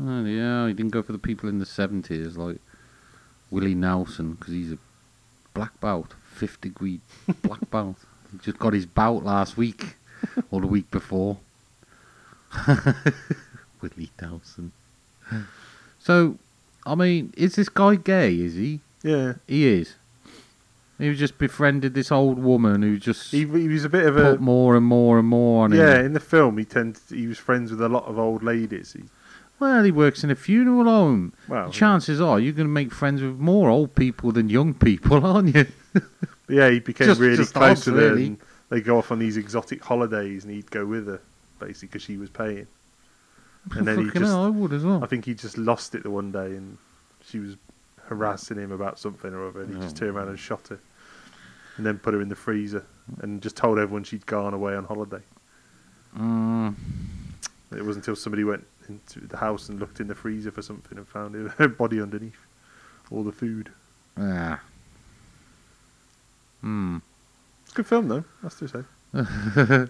Speaker 1: Oh, yeah, he didn't go for the people in the 70s like Willie Nelson because he's a black belt, fifth degree black belt. He just got his bout last week or the week before. Willie Nelson. So, I mean, is this guy gay? Is he?
Speaker 2: Yeah,
Speaker 1: He is. He was just befriended this old woman who just
Speaker 2: he, he was a bit of
Speaker 1: put
Speaker 2: a
Speaker 1: more and more and more on
Speaker 2: yeah.
Speaker 1: him.
Speaker 2: In the film, he tended he was friends with a lot of old ladies. He,
Speaker 1: Well, he works in a funeral home.
Speaker 2: well,
Speaker 1: Chances are you're going to make friends with more old people than young people, aren't you?
Speaker 2: yeah, he became
Speaker 1: Just-
Speaker 2: really
Speaker 1: just
Speaker 2: close to them.
Speaker 1: really.
Speaker 2: And they go off on these exotic holidays, and he'd go with her basically because she was paying. And then he just-
Speaker 1: hell, I would as well.
Speaker 2: I think he just lost it the one day, and she was harassing him about something or other, and he just
Speaker 1: Oh.
Speaker 2: turned around and shot her, and then put her in the freezer, and just told everyone she'd gone away on holiday.
Speaker 1: Mm,
Speaker 2: It wasn't until somebody went into the house and looked in the freezer for something and found her- her body underneath all the food.
Speaker 1: ah. Hmm.
Speaker 2: It's a good film, though. That's to say.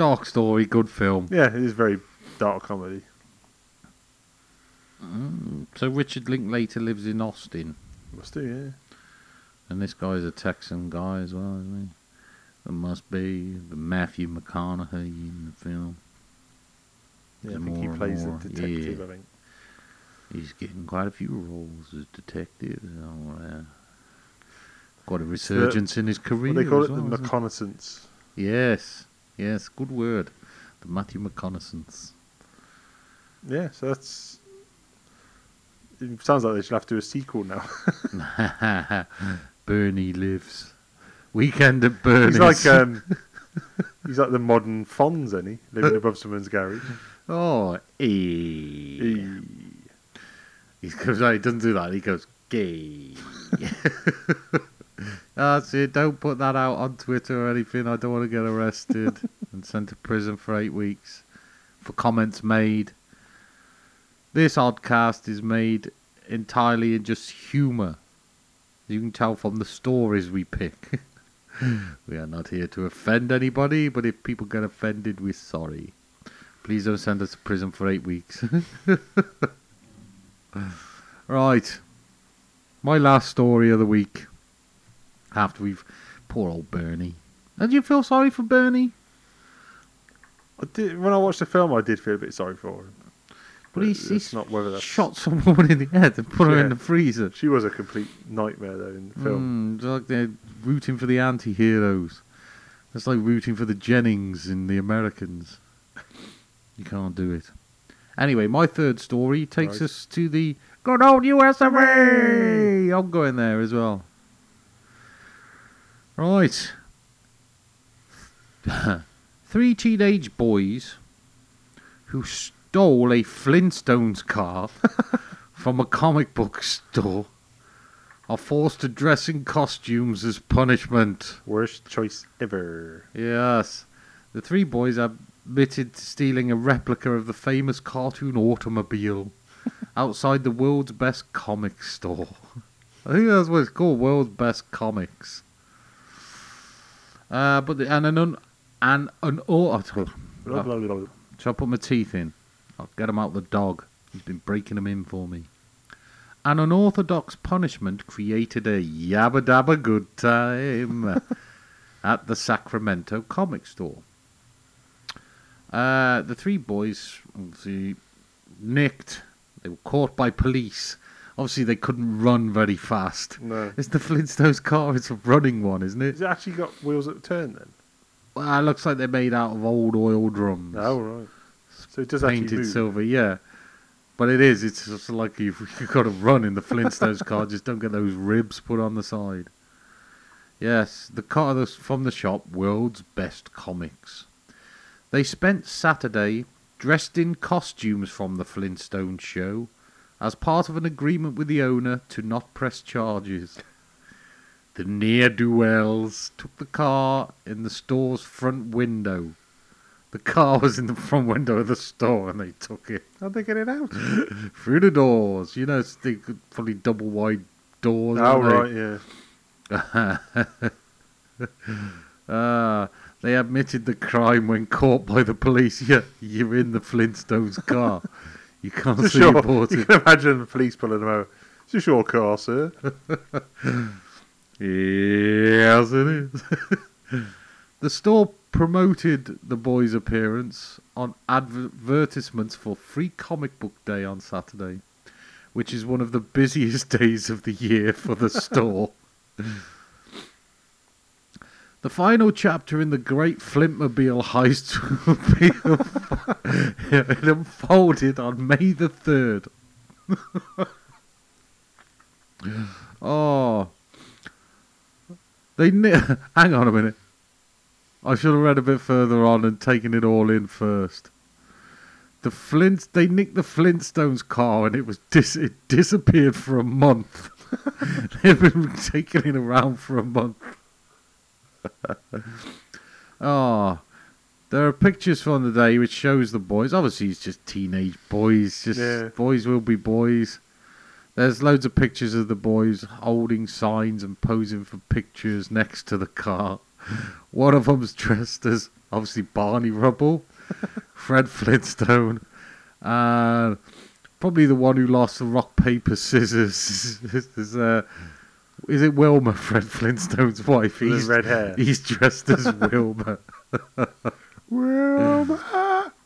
Speaker 1: Dark story, good film.
Speaker 2: Yeah, it is very dark comedy.
Speaker 1: Mm. So Richard Linklater lives in Austin,
Speaker 2: Must do, yeah.
Speaker 1: and this guy's a Texan guy as well, isn't he? There must be the Matthew McConaughey in the film.
Speaker 2: Yeah, I think he
Speaker 1: and
Speaker 2: plays
Speaker 1: more,
Speaker 2: the detective.
Speaker 1: yeah.
Speaker 2: I think.
Speaker 1: He's getting quite a few roles as detective. Uh, got a resurgence in his career.
Speaker 2: What they call
Speaker 1: as
Speaker 2: it, the
Speaker 1: well, isn't
Speaker 2: reconnaissance.
Speaker 1: Yes, yes, good word. The Matthew McConaissance.
Speaker 2: Yeah, so that's. It sounds like they should have to do a sequel now.
Speaker 1: Bernie lives. Weekend at Bernie's.
Speaker 2: he's like um, he's like the modern Fonz, he? Living above someone's garage.
Speaker 1: oh, eh.
Speaker 2: He-
Speaker 1: He goes, no, he doesn't do that. He goes, gay. That's it. Don't put that out on Twitter or anything. I don't want to get arrested and sent to prison for eight weeks for comments made. This oddcast is made entirely in just humour. You can tell from the stories we pick. we are not here to offend anybody, but if people get offended, we're sorry. Please don't send us to prison for eight weeks. right. My last story of the week. After we've. Poor old Bernie. Did you feel sorry for Bernie?
Speaker 2: I did, when I watched the film, I did feel a bit sorry for him.
Speaker 1: But he's,
Speaker 2: it's
Speaker 1: he's
Speaker 2: not whether that's
Speaker 1: shot some woman in the head and put her in the freezer.
Speaker 2: She was a complete nightmare though in the film.
Speaker 1: Mm, like they're rooting for the anti-heroes. It's like rooting for the Jennings in the Americans. You can't do it. Anyway, my third story takes
Speaker 2: Right.
Speaker 1: us to the good old US of A. I'm going there as well. Right. Three teenage boys who stole a Flintstones car from a comic book store are forced to dress in costumes as punishment.
Speaker 2: Worst choice ever.
Speaker 1: Yes. The three boys admitted to stealing a replica of the famous cartoon automobile outside the world's best comic store. I think that's what it's called, world's best comics. Uh, but the, and an un, and an auto.
Speaker 2: Blah.
Speaker 1: Shall I put my teeth in? I'll get 'em out the dog. He's been breaking them in for me. An unorthodox punishment created a yabba dabba good time at the Sacramento comic store. Uh, the three boys obviously nicked. They were caught by police. Obviously, they couldn't run very fast.
Speaker 2: No.
Speaker 1: It's the Flintstones car. It's a running one, isn't it?
Speaker 2: Has it actually got wheels that turn then?
Speaker 1: Well, it looks like they're made out of old oil drums.
Speaker 2: Oh, right. So it does actually
Speaker 1: painted
Speaker 2: move.
Speaker 1: silver, yeah. But it is. It's just like you've, you've got to run in the Flintstones car. Just don't get those ribs put on the side. Yes, the car that's from the shop, World's Best Comics. They spent Saturday dressed in costumes from the Flintstone show as part of an agreement with the owner to not press charges. The ne'er-do-wells took the car in the store's front window. The car was in the front window of the store and they took it
Speaker 2: How'd they get it out?
Speaker 1: through the doors. You know, it's the probably double wide doors.
Speaker 2: oh,
Speaker 1: aren't they?
Speaker 2: yeah.
Speaker 1: Ah, they admitted the crime when caught by the police. Yeah, you're in the Flintstones car. You can't see you
Speaker 2: sure.
Speaker 1: bought
Speaker 2: You can imagine the police pulling them over. Is this your car, sir?
Speaker 1: Yes, it is. the store promoted the boys' appearance on advertisements for Free Comic Book Day on Saturday, which is one of the busiest days of the year for the store. The final chapter in the Great Flintmobile heist will be unfolded on May the 3rd. oh. They ni- hang on a minute. I should have read a bit further on and taken it all in first. The Flint they nicked the Flintstones car and it was dis- it disappeared for a month. They've been taking it around for a month. oh, there are pictures from the day which shows the boys. Obviously, it's just teenage boys. Just
Speaker 2: Yeah.
Speaker 1: boys will be boys. There's loads of pictures of the boys holding signs and posing for pictures next to the car. One of them's dressed as obviously Barney Rubble, Fred Flintstone, and probably the one who lost the rock paper scissors is, is, uh, is it Wilma, Fred Flintstone's wife?
Speaker 2: The red hair.
Speaker 1: He's dressed as Wilma.
Speaker 2: Wilma!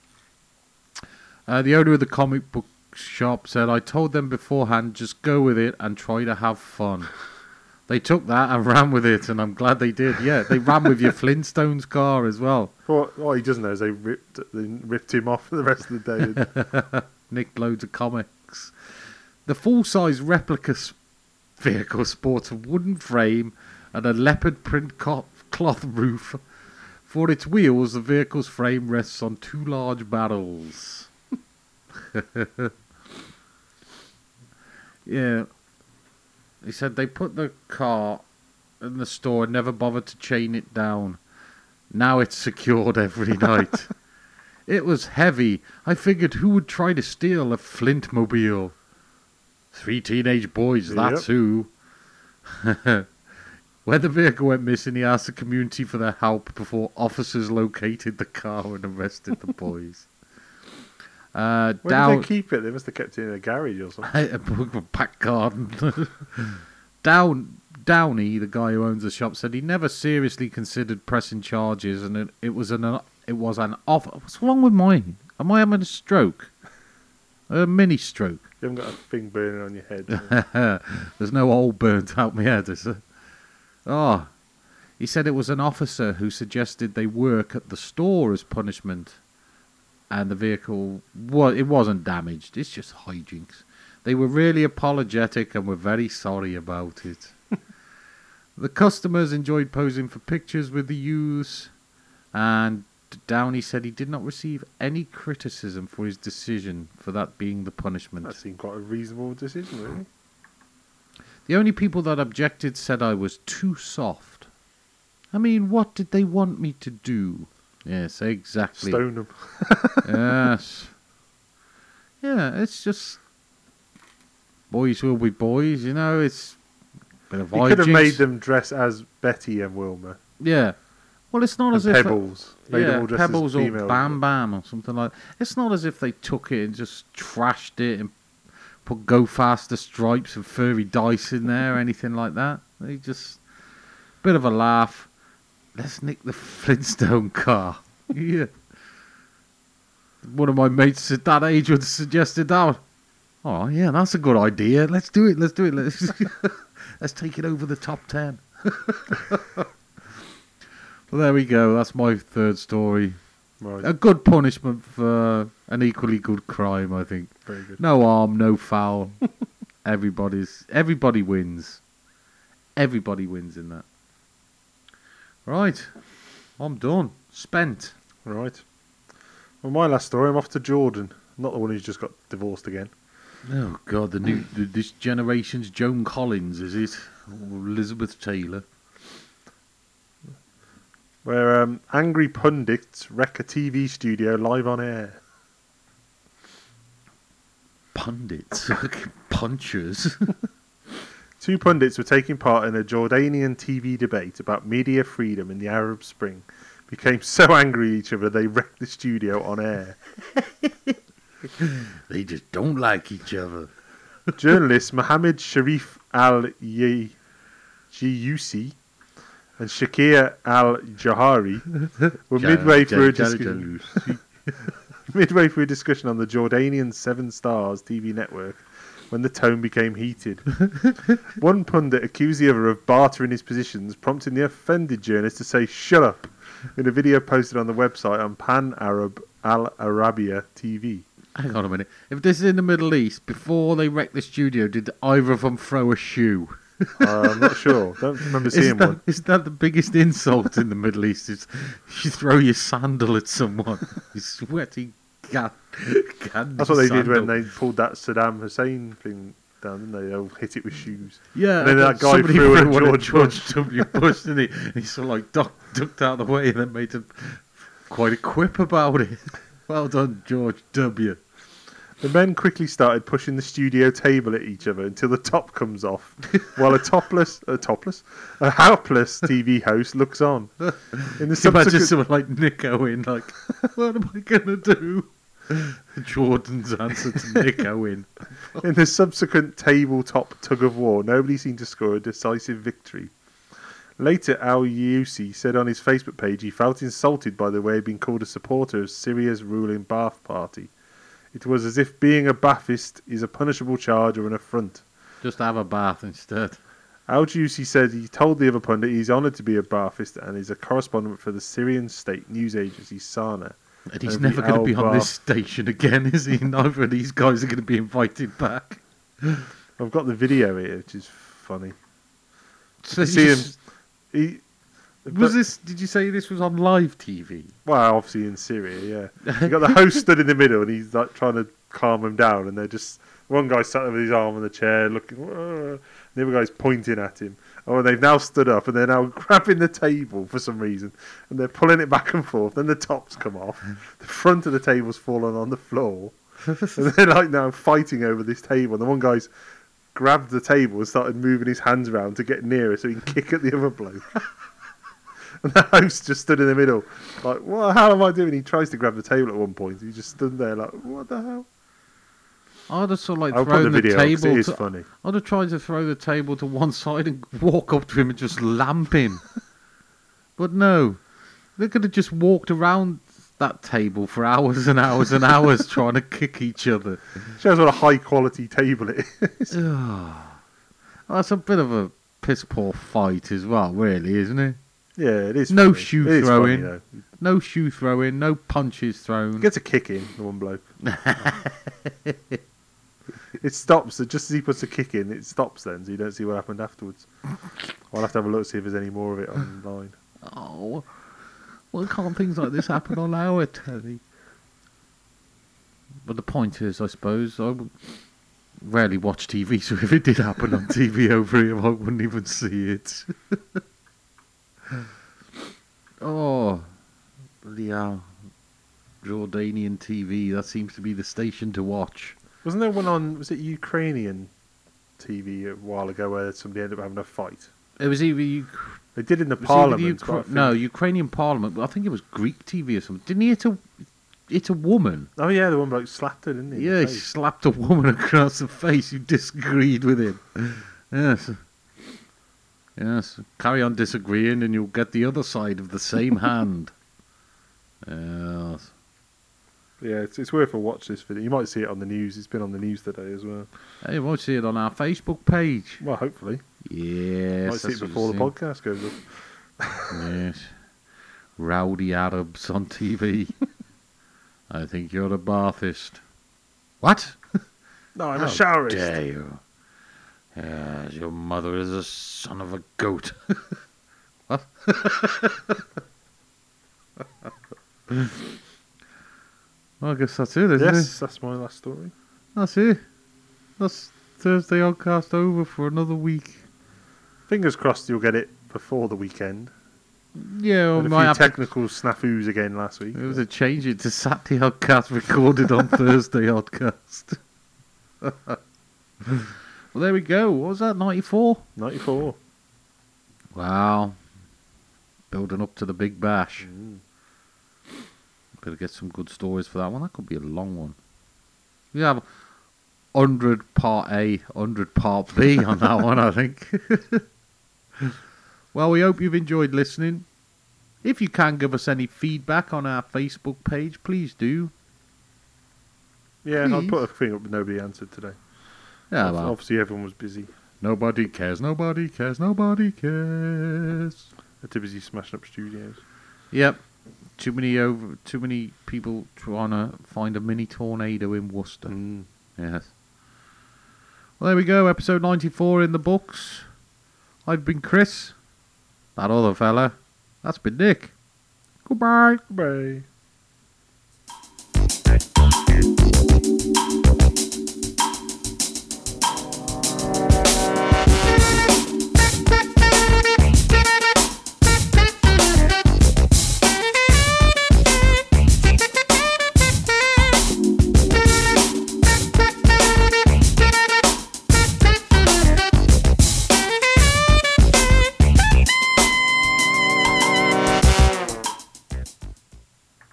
Speaker 1: Uh, the owner of the comic book shop said, I told them beforehand, just go with it and try to have fun. They took that and ran with it, and I'm glad they did. Yeah, they ran with your Flintstones car as well.
Speaker 2: What, what he doesn't know is they ripped, they ripped him off for the rest of the day.
Speaker 1: Nicked loads of comics. The full size replica vehicle sports a wooden frame and a leopard print cloth roof. For its wheels, the vehicle's frame rests on two large barrels. yeah. He said they put the car in the store and never bothered to chain it down. Now it's secured every night. It was heavy. I figured who would try to steal a Flintmobile? Three teenage boys, that's who. when the vehicle went missing, he asked the community for their help before officers located the car and arrested the boys. Uh,
Speaker 2: Where
Speaker 1: down,
Speaker 2: did they keep it? They must have kept it in a garage or something.
Speaker 1: a back garden. Down Downey, the guy who owns the shop, said he never seriously considered pressing charges, and it, it was an it was an off. What's wrong with mine? Am I having a stroke? A mini stroke.
Speaker 2: You haven't got a thing burning on your head.
Speaker 1: There's no hole burnt out my head, is there? Oh, he said it was an officer who suggested they work at the store as punishment, and the vehicle well, it wasn't damaged. It's just hijinks. They were really apologetic and were very sorry about it. the customers enjoyed posing for pictures with the youths, and Downey said he did not receive any criticism for his decision for that being the punishment.
Speaker 2: that seemed quite a reasonable decision, really.
Speaker 1: The only people that objected said I was too soft. I mean, what did they want me to do? Yes, exactly.
Speaker 2: Stone them.
Speaker 1: yes. Yeah, it's just boys will be boys, you know. It's a bit of
Speaker 2: You could have made them dress as Betty and Wilma.
Speaker 1: Yeah. Well, it's not
Speaker 2: And
Speaker 1: as if
Speaker 2: Pebbles. Made them
Speaker 1: yeah, Pebbles or. Bam Bam or something like. It's not as if they took it and just trashed it and put Go Faster stripes and furry dice in there or anything like that. They just bit of a laugh. Let's nick the Flintstone car. yeah. One of my mates at that age would have suggested that. Oh yeah, that's a good idea. Let's do it. Let's do it. Let's let's take it over the top ten. well, there we go. That's my third story.
Speaker 2: Right.
Speaker 1: A good punishment for an equally good crime, I think.
Speaker 2: Very good.
Speaker 1: No harm, no foul. Everybody's everybody wins. Everybody wins in that. Right. I'm done. Spent.
Speaker 2: Right. Well, my last story, I'm off to Jordan. Not the one who's just got divorced again.
Speaker 1: Oh God, the new the, this generation's Joan Collins, is it? Or Elizabeth Taylor.
Speaker 2: Where um, angry pundits wreck a TV studio live on air.
Speaker 1: Pundits, punchers.
Speaker 2: Two pundits were taking part in a Jordanian TV debate about media freedom in the Arab Spring. Became so angry at each other they wrecked the studio on air.
Speaker 1: they just don't like each other.
Speaker 2: Journalist Mohammed Sharif Al Yiyusi and Shakir Al Jahari were midway through a discussion. midway through a discussion on the Jordanian Seven Stars TV network when the tone became heated. One pundit accused the other of bartering his positions, prompting the offended journalist to say, Shut up, in a video posted on the website on Pan Arab Al Arabiya TV.
Speaker 1: Hang on a minute. If this is in the Middle East, before they wrecked the studio, did either of them throw a shoe?
Speaker 2: Uh, I'm not sure. Don't remember seeing
Speaker 1: Isn't that,
Speaker 2: one.
Speaker 1: isn't that the biggest insult in the Middle East? Is you throw your sandal at someone, you sweaty
Speaker 2: That's what they did when they pulled that Saddam Hussein thing down, didn't they? They'll hit it with shoes.
Speaker 1: Yeah,
Speaker 2: And then that guy threw
Speaker 1: one at
Speaker 2: George
Speaker 1: George W. Bush, didn't he? And he sort of like ducked, ducked out of the way and then made a, quite a quip about it. Well done, George W.
Speaker 2: The men quickly started pushing the studio table at each other until the top comes off, while a topless, a topless, a helpless TV host looks on. In the
Speaker 1: you imagine someone like Nick Owen, like, what am I going to do? Jordan's answer to Nico in.
Speaker 2: in the subsequent tabletop tug of war, nobody seemed to score a decisive victory. Later, Al Yusi said on his Facebook page he felt insulted by the way he'd been called a supporter of Syria's ruling Ba'ath Party. It was as if being a Ba'athist is a punishable charge or an affront.
Speaker 1: Just have a bath instead.
Speaker 2: Al Juicy said he told the other pundit he's honoured to be a Ba'athist and is a correspondent for the Syrian state news agency Sana.
Speaker 1: And he's never going to be on this station again, is he? Neither of these guys are going to be invited back.
Speaker 2: I've got the video here, which is funny.
Speaker 1: So
Speaker 2: See
Speaker 1: you
Speaker 2: him. He,
Speaker 1: Was
Speaker 2: but-
Speaker 1: this? Did you say this was on live TV?
Speaker 2: Well, obviously in Syria, yeah. You got the host stood in the middle, and he's like trying to calm him down, and they're just one guy sat with his arm on the chair, looking. "Whoa," The other guy's pointing at him. Oh, and they've now stood up, and they're now grabbing the table for some reason, and they're pulling it back and forth. Then the tops come off, the front of the table's fallen on the floor, and they're like now fighting over this table. And the one guy's grabbed the table and started moving his hands around to get nearer so he can kick at the other bloke. And the host just stood in the middle, like, what the hell am I doing? He tries to grab the table at one point. He just stood there, like, what the hell?
Speaker 1: I'd have sort of like
Speaker 2: I'll
Speaker 1: thrown
Speaker 2: the video
Speaker 1: table.
Speaker 2: it is
Speaker 1: to,
Speaker 2: funny.
Speaker 1: I'd have tried to throw the table to one side and walk up to him and just lamp him. but no, they could have just walked around that table for hours and hours and hours trying to kick each other.
Speaker 2: Shows what a high quality table it is.
Speaker 1: That's a bit of a piss poor fight as well, really, isn't it?
Speaker 2: Yeah, it is.
Speaker 1: No
Speaker 2: funny.
Speaker 1: shoe
Speaker 2: It
Speaker 1: throwing.
Speaker 2: Funny.
Speaker 1: No shoe throwing, no punches thrown.
Speaker 2: Gets a kick in, the one bloke. it stops, just as he puts a kick in, it stops then, so you don't see what happened afterwards. I'll have to have a look, to see if there's any more of it online.
Speaker 1: Oh, why can't things like this happen on our telly? But the point is, I suppose, I rarely watch TV, so if it did happen on TV over here, I wouldn't even see it. oh, the uh, Jordanian TV, that seems to be the station to watch.
Speaker 2: Wasn't there one on, was it Ukrainian TV a while ago where somebody ended up having a fight?
Speaker 1: It was either you.
Speaker 2: They did in the parliament.
Speaker 1: the
Speaker 2: but I
Speaker 1: Ukra- no, Ukrainian Parliament. but I think it was Greek TV or something. Didn't he hit a it's a woman.
Speaker 2: Oh yeah, the one bloke slapped her, didn't he?
Speaker 1: Yeah, he slapped a woman across the face who disagreed with him. Yes. Yes. Carry on disagreeing and you'll get the other side of the same hand. Yes.
Speaker 2: Yeah, it's, it's worth a watch. This video. You might see it on the news. It's been on the news today as well.
Speaker 1: Hey, you might see it on our Facebook page.
Speaker 2: Well, hopefully,
Speaker 1: Yes.
Speaker 2: might see it before the podcast goes up.
Speaker 1: Yes. Rowdy Arabs on TV. I think you're a Bathist. What?
Speaker 2: No, I'm
Speaker 1: How
Speaker 2: a showerist.
Speaker 1: dare you? Yes, your mother is a son of a goat. what? well, I guess that's it, isn't it?
Speaker 2: Yes, that's my last story.
Speaker 1: That's it. That's Thursday Oddcast over for another week.
Speaker 2: Fingers crossed you'll get it before the weekend.
Speaker 1: Yeah, we
Speaker 2: Had a
Speaker 1: might
Speaker 2: few
Speaker 1: have
Speaker 2: technical snafus again last week.
Speaker 1: It was a change it to Saturday Oddcast recorded on Thursday Oddcast. Well, there we go. What was that, 94?
Speaker 2: 94.
Speaker 1: Wow. Building up to the big bash.
Speaker 2: Mm.
Speaker 1: Better get some good stories for that one. That could be a long one. We have 100 part A, 100 part B on that one, I think. well, we hope you've enjoyed listening. If you can give us any feedback on our Facebook page, please do.
Speaker 2: Yeah, I'll put a thing up, but nobody answered today.
Speaker 1: Yeah, well,
Speaker 2: Obviously, everyone was busy.
Speaker 1: nobody cares, nobody cares, nobody cares.
Speaker 2: They're too busy smashing up studios.
Speaker 1: Yep. Too many over. Too many people trying to find a mini tornado in Worcester.
Speaker 2: Mm.
Speaker 1: Yes. Well, there we go. Episode ninety-four in the books. I've been Chris. That other fella. That's been Nick. Goodbye.
Speaker 2: Goodbye.